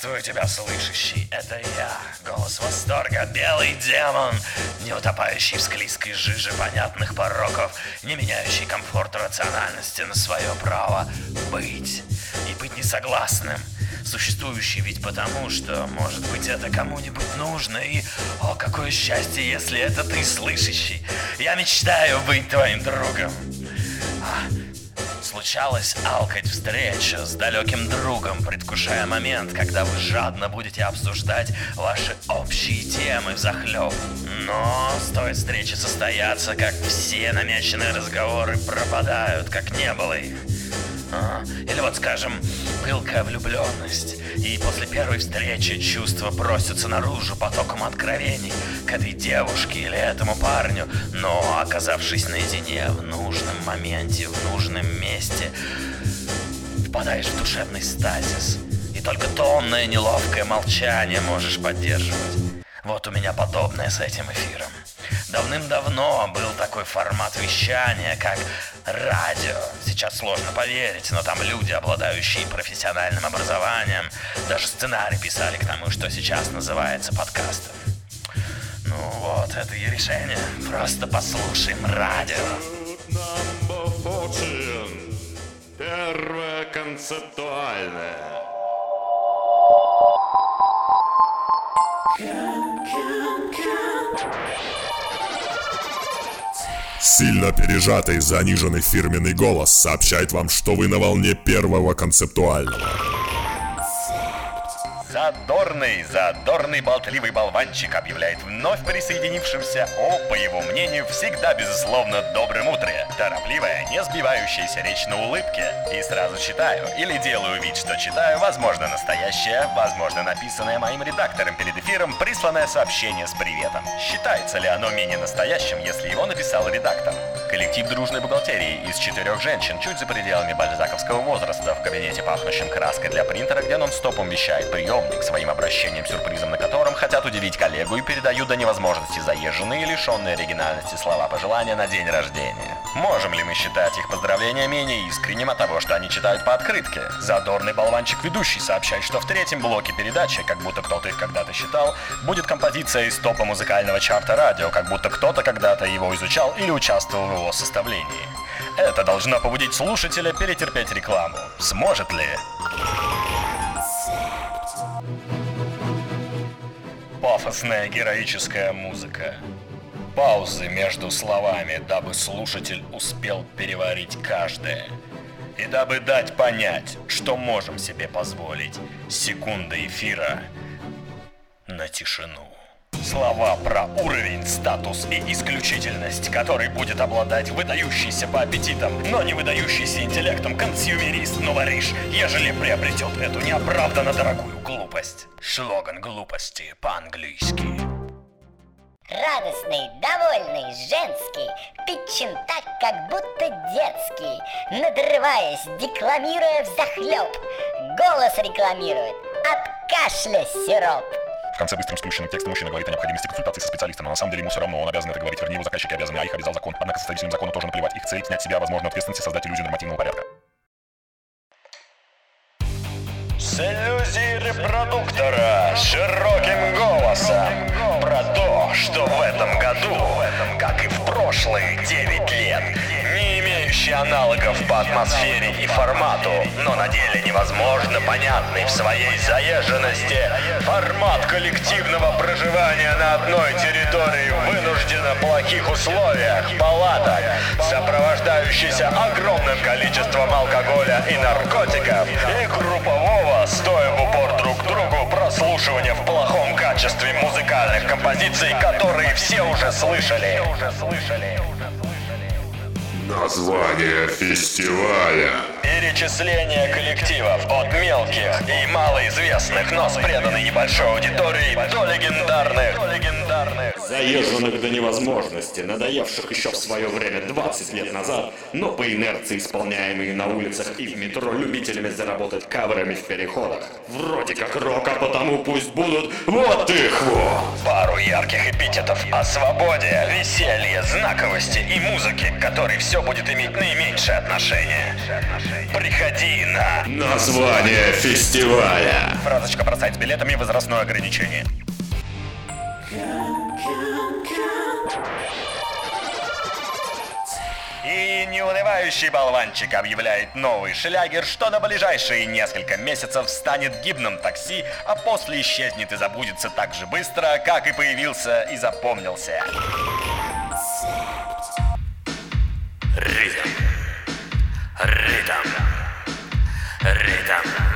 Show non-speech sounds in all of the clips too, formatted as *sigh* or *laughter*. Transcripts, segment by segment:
Приветствую тебя, слышащий, это я, голос восторга, белый демон, не утопающий в склизкой жиже понятных пороков, не меняющий комфорт рациональности на свое право быть и быть несогласным, существующий ведь потому, что, может быть, это кому-нибудь нужно, и, о, какое счастье, если это ты, слышащий, я мечтаю быть твоим другом. Случалось алкать встречу с далеким другом, предвкушая момент, когда вы жадно будете обсуждать ваши общие темы в захлеб. Но стоит встречи состояться, как все намеченные разговоры пропадают, как не было их. Или вот, скажем, пылкая влюбленность. И после первой встречи чувства бросятся наружу потоком откровений к этой девушке или этому парню. Но, оказавшись наедине в нужном моменте, в нужном месте, впадаешь в душевный стазис. И только томное неловкое молчание можешь поддерживать. Вот у меня подобное с этим эфиром. Давным-давно был такой формат вещания, как радио. Сейчас сложно поверить, но там люди, обладающие профессиональным образованием, даже сценарий писали к тому, что сейчас называется подкастом. Ну вот, это и решение. Просто послушаем радио. Первое концептуальное. Сильно пережатый, заниженный фирменный голос сообщает вам, что вы на волне первого концептуального. Задорный, задорный болтливый болванчик объявляет вновь присоединившимся о, по его мнению, всегда безусловно добрым утре. Торопливая, не сбивающаяся речь на улыбке. И сразу читаю, или делаю вид, что читаю, возможно настоящее, возможно написанное моим редактором перед эфиром, присланное сообщение с приветом. Считается ли оно менее настоящим, если его написал редактор? Коллектив дружной бухгалтерии из четырех женщин чуть за пределами бальзаковского возраста в кабинете, пахнущем краской для принтера, где нон-стопом вещает приемник, своим обращением-сюрпризом на котором хотят удивить коллегу и передают до невозможности заезженные лишенные оригинальности слова пожелания на день рождения. Можем ли мы считать их поздравления менее искренним от того, что они читают по открытке? Задорный болванчик-ведущий сообщает, что в третьем блоке передачи, как будто кто-то их когда-то считал, будет композиция из топа музыкального чарта радио, как будто кто-то когда-то его изучал или участвовал в его составлении. Это должно побудить слушателя перетерпеть рекламу. Сможет ли? Пафосная героическая музыка. Паузы между словами, дабы слушатель успел переварить каждое. И дабы дать понять, что можем себе позволить секунда эфира на тишину. Слова про уровень, статус и исключительность, который будет обладать выдающийся по аппетитам, но не выдающийся интеллектом консюмерист Новориш, ежели приобретет эту неоправданно дорогую глупость. Слоган глупости по-английски. Радостный, довольный, женский, питчен так, как будто детский, надрываясь, декламируя взахлеб, голос рекламирует, от кашля сироп. Конце быстрым сплющенным текстом мужчина говорит о необходимости консультации со специалистом, но на самом деле ему все равно, он обязан это говорить, вернее, его заказчики обязаны, а их обязал закон. Однако составителям закона тоже наплевать. Их цель снять себя возможную ответственность и создать иллюзию нормативного порядка. С иллюзией репродуктора широким голосом про то, что в этом году, как и в прошлые 9 лет, имеющий аналогов по атмосфере и формату, но на деле невозможно понятный в своей заезженности формат коллективного проживания на одной территории в вынужденно плохих условиях, палаток, сопровождающийся огромным количеством алкоголя и наркотиков, и группового, стоя в упор друг другу, прослушивания в плохом качестве музыкальных композиций, которые все уже слышали. Название фестиваля. Перечисление коллективов от мелких и малоизвестных, но с преданной небольшой аудиторией до легендарных, до легендарных. Заезженных до невозможности, надоевших еще в свое время 20 лет назад, но по инерции исполняемые на улицах и в метро любителями заработать каверами в переходах. Вроде как рок, а потому пусть будут вот их вот. Пару ярких эпитетов о свободе, веселье, знаковости и музыке, к которой все будет иметь наименьшее отношение. Приходи на Название фестиваля. Фразочка про сайт с билетами возрастное ограничение. И неунывающий болванчик объявляет новый шлягер, что на ближайшие несколько месяцев станет гимном такси, а после исчезнет и забудется так же быстро, как и появился и запомнился. Ритм. Ритм. Ритм.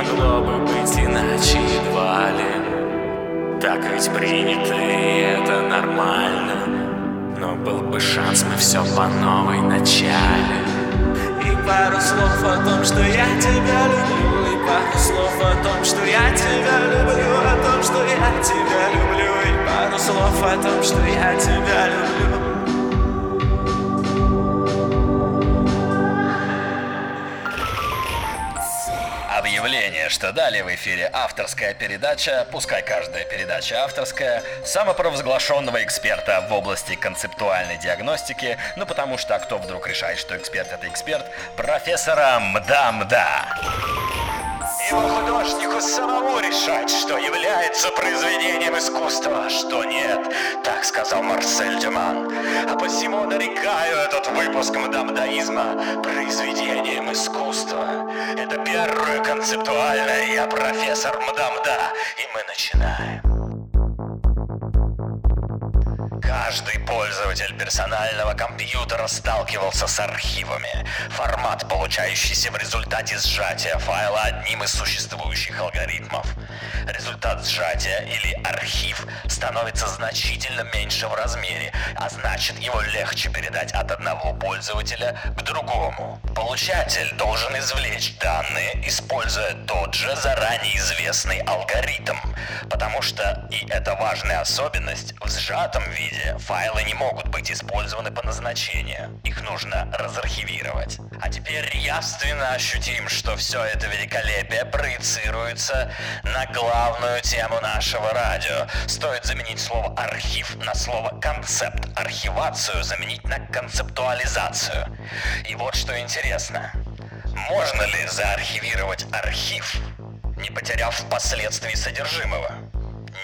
Могло бы быть иначе едва ли Так ведь принято, и это нормально. Но был бы шанс, мы все по новой начале И пару слов о том, что я тебя люблю. И пару слов о том, что я тебя люблю. О том, что я тебя люблю. И пару слов о том, что я тебя люблю Что далее в эфире авторская передача, пускай каждая передача авторская, самопровозглашенного эксперта в области концептуальной диагностики, ну потому что а кто вдруг решает, что эксперт это эксперт, профессора Мда-Мда. Его художнику самому решать, что является произведением искусства, а что нет, так сказал Марсель Дюман. А посему нарекаю этот выпуск мдамдаизма произведением искусства. Это первое концептуальное, я профессор Мдамда, и мы начинаем. Каждый пользователь персонального компьютера сталкивался с архивами. Формат, получающийся в результате сжатия файла одним из существующих алгоритмов. Результат сжатия или архив становится значительно меньше в размере, а значит его легче передать от одного пользователя к другому. Получатель должен извлечь данные, используя тот же заранее известный алгоритм, потому что, и это важная особенность, в сжатом виде файлы не могут быть использованы по назначению. Их нужно разархивировать. А теперь явственно ощутим, что все это великолепие проецируется на главную тему нашего радио. Стоит заменить слово «архив» на слово «концепт», архивацию заменить на концептуализацию. И вот что интересно. Можно ли заархивировать архив, не потеряв впоследствии содержимого?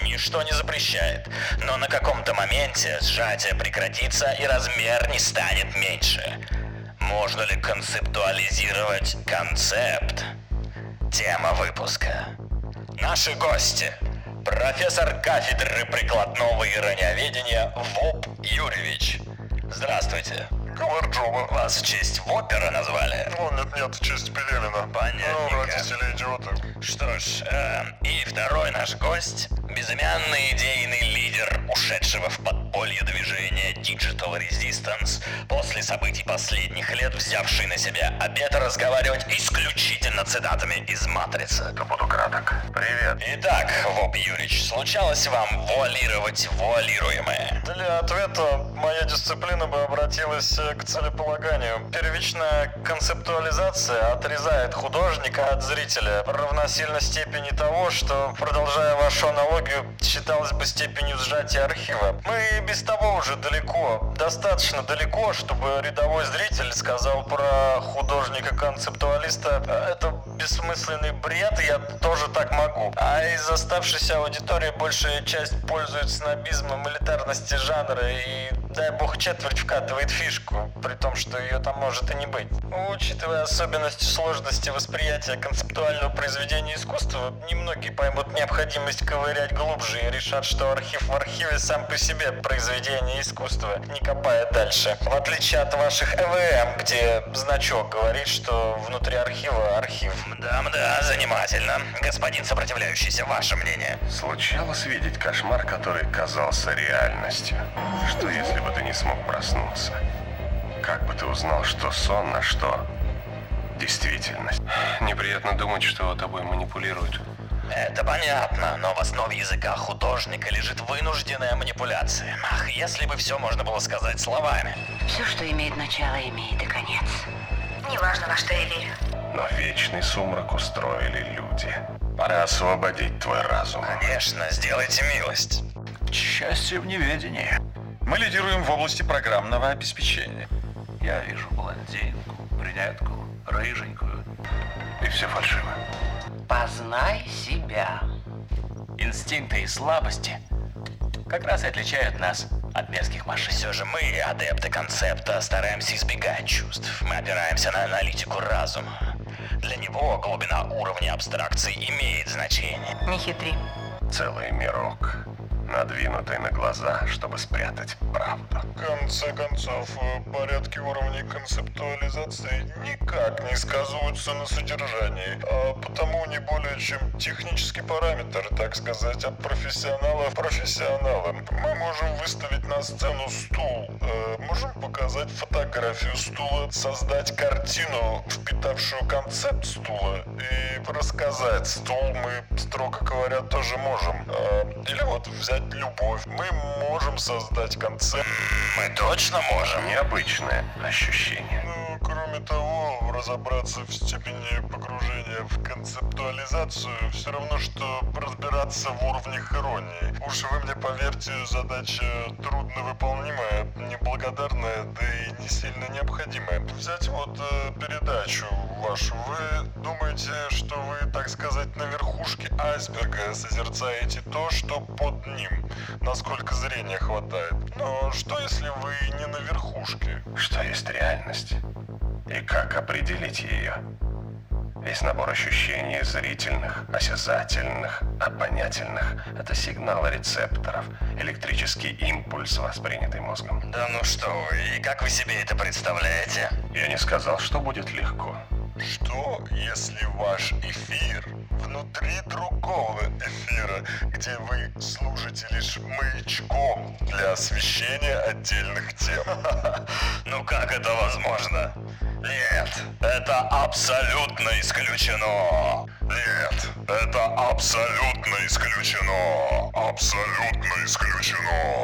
Ничто не запрещает, но на каком-то моменте сжатие прекратится и размер не станет меньше. Можно ли концептуализировать концепт? Тема выпуска. Наши гости. Профессор кафедры прикладного ирониоведения ВОП Юрьевич. Здравствуйте. Гумарджоба. Вас в честь Вопера назвали? Ну, нет, нет, в честь Пелевина. Понятненько. Ну, родители идиоты. Что ж, э, и второй наш гость – безымянный идейный лидер, ушедшего в подполье движения Digital Resistance, после событий последних лет взявший на себя обет разговаривать исключительно цитатами из «Матрицы». Буду краток. Привет. Итак, Воп Юрич, случалось вам вуалировать вуалируемое? Для ответа моя дисциплина бы обратилась э, к целеполаганию. Первичная концептуализация отрезает художника от зрителя равносильно степени того, что, продолжая вашу аналогию, считалось бы степенью сжатия архива. Мы без того уже далеко. Достаточно далеко, чтобы рядовой зритель сказал про художника-концептуалиста «это бессмысленный бред, я тоже так могу». А из оставшейся аудитории большая часть пользуется снобизмом элитарности жанра и, дай бог, четверть вкатывает фишку, при том, что ее там может и не быть. Учитывая особенности сложности восприятия концептуального произведения искусства, немногие поймут необходимость ковырять глубже и решат, что архив в архиве сам по себе произведение искусства, не копая дальше. В отличие от ваших ЭВМ, где значок говорит, что внутри архива архив. Да-да, занимательно. Господин сопротивляющийся, ваше мнение? Случалось видеть кошмар, который казался реальностью. Что если бы ты не смог проснуться? Как бы ты узнал, что сон, а что действительность? Неприятно думать, что тобой манипулируют. Это понятно, но в основе языка художника лежит вынужденная манипуляция. Ах, если бы все можно было сказать словами. Все, что имеет начало, имеет и конец. Неважно, во что я верю. Но вечный сумрак устроили люди. Пора освободить твой разум. Конечно, сделайте милость. Счастье в неведении. Мы лидируем в области программного обеспечения. Я вижу блондинку, брюнетку, рыженькую. И все фальшиво. Познай себя. Инстинкты и слабости как раз и отличают нас от мерзких машин. Все же мы, адепты концепта, стараемся избегать чувств. Мы опираемся на аналитику разума. Для него глубина уровня абстракции имеет значение. Не хитри. Целый мирок, надвинутый на глаза, чтобы спрятать правду. В конце концов, порядки уровней концептуализации никак не сказываются на содержании, а потому не более чем технический параметр, так сказать, от профессионала профессионалам. Мы можем выставить на сцену стул, э, можем показать фотографию стула, создать картину, впитавшую концепт стула, и рассказать. Стул мы, строго говоря, тоже можем. Э, или вот взять любовь. Мы можем создать концепт. Мы точно можем. Необычное ощущение. Ну, кроме того, разобраться в степени погружения в концептуализацию все равно, что разбираться в уровнях иронии. Уж вы мне поверьте, задача трудновыполнимая, неблагодарная, да и не сильно необходимая. Взять вот э, передачу вашу. Вы думаете, что вы, так сказать, на верхушке айсберга созерцаете то, что под ним, насколько зрения хватает. Но что если вы не на верхушке? Что есть реальность? И как определить ее? Весь набор ощущений зрительных, осязательных, обонятельных – это сигналы рецепторов, электрический импульс, воспринятый мозгом. Да ну что вы, и как вы себе это представляете? Я не сказал, что будет легко. Что, если ваш эфир внутри другого эфира, где вы служите лишь маячком для освещения отдельных тем? *laughs* Ну как это возможно? Нет, это абсолютно исключено. Нет, это абсолютно исключено. Абсолютно исключено.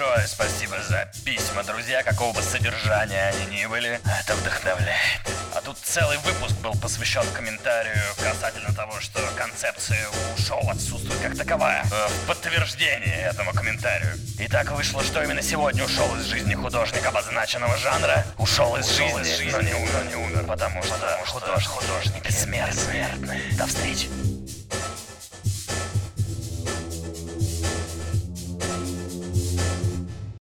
Большое спасибо за письма, друзья, какого бы содержания они ни были. Это вдохновляет. А тут целый выпуск был посвящен комментарию касательно того, что концепция у шоу отсутствует как таковая. Э, В подтверждение этому комментарию. И так вышло, что именно сегодня ушел из жизни художник обозначенного жанра. Ушел из жизни, но не умер, не умер, потому что художник, художник бессмертный. До встречи.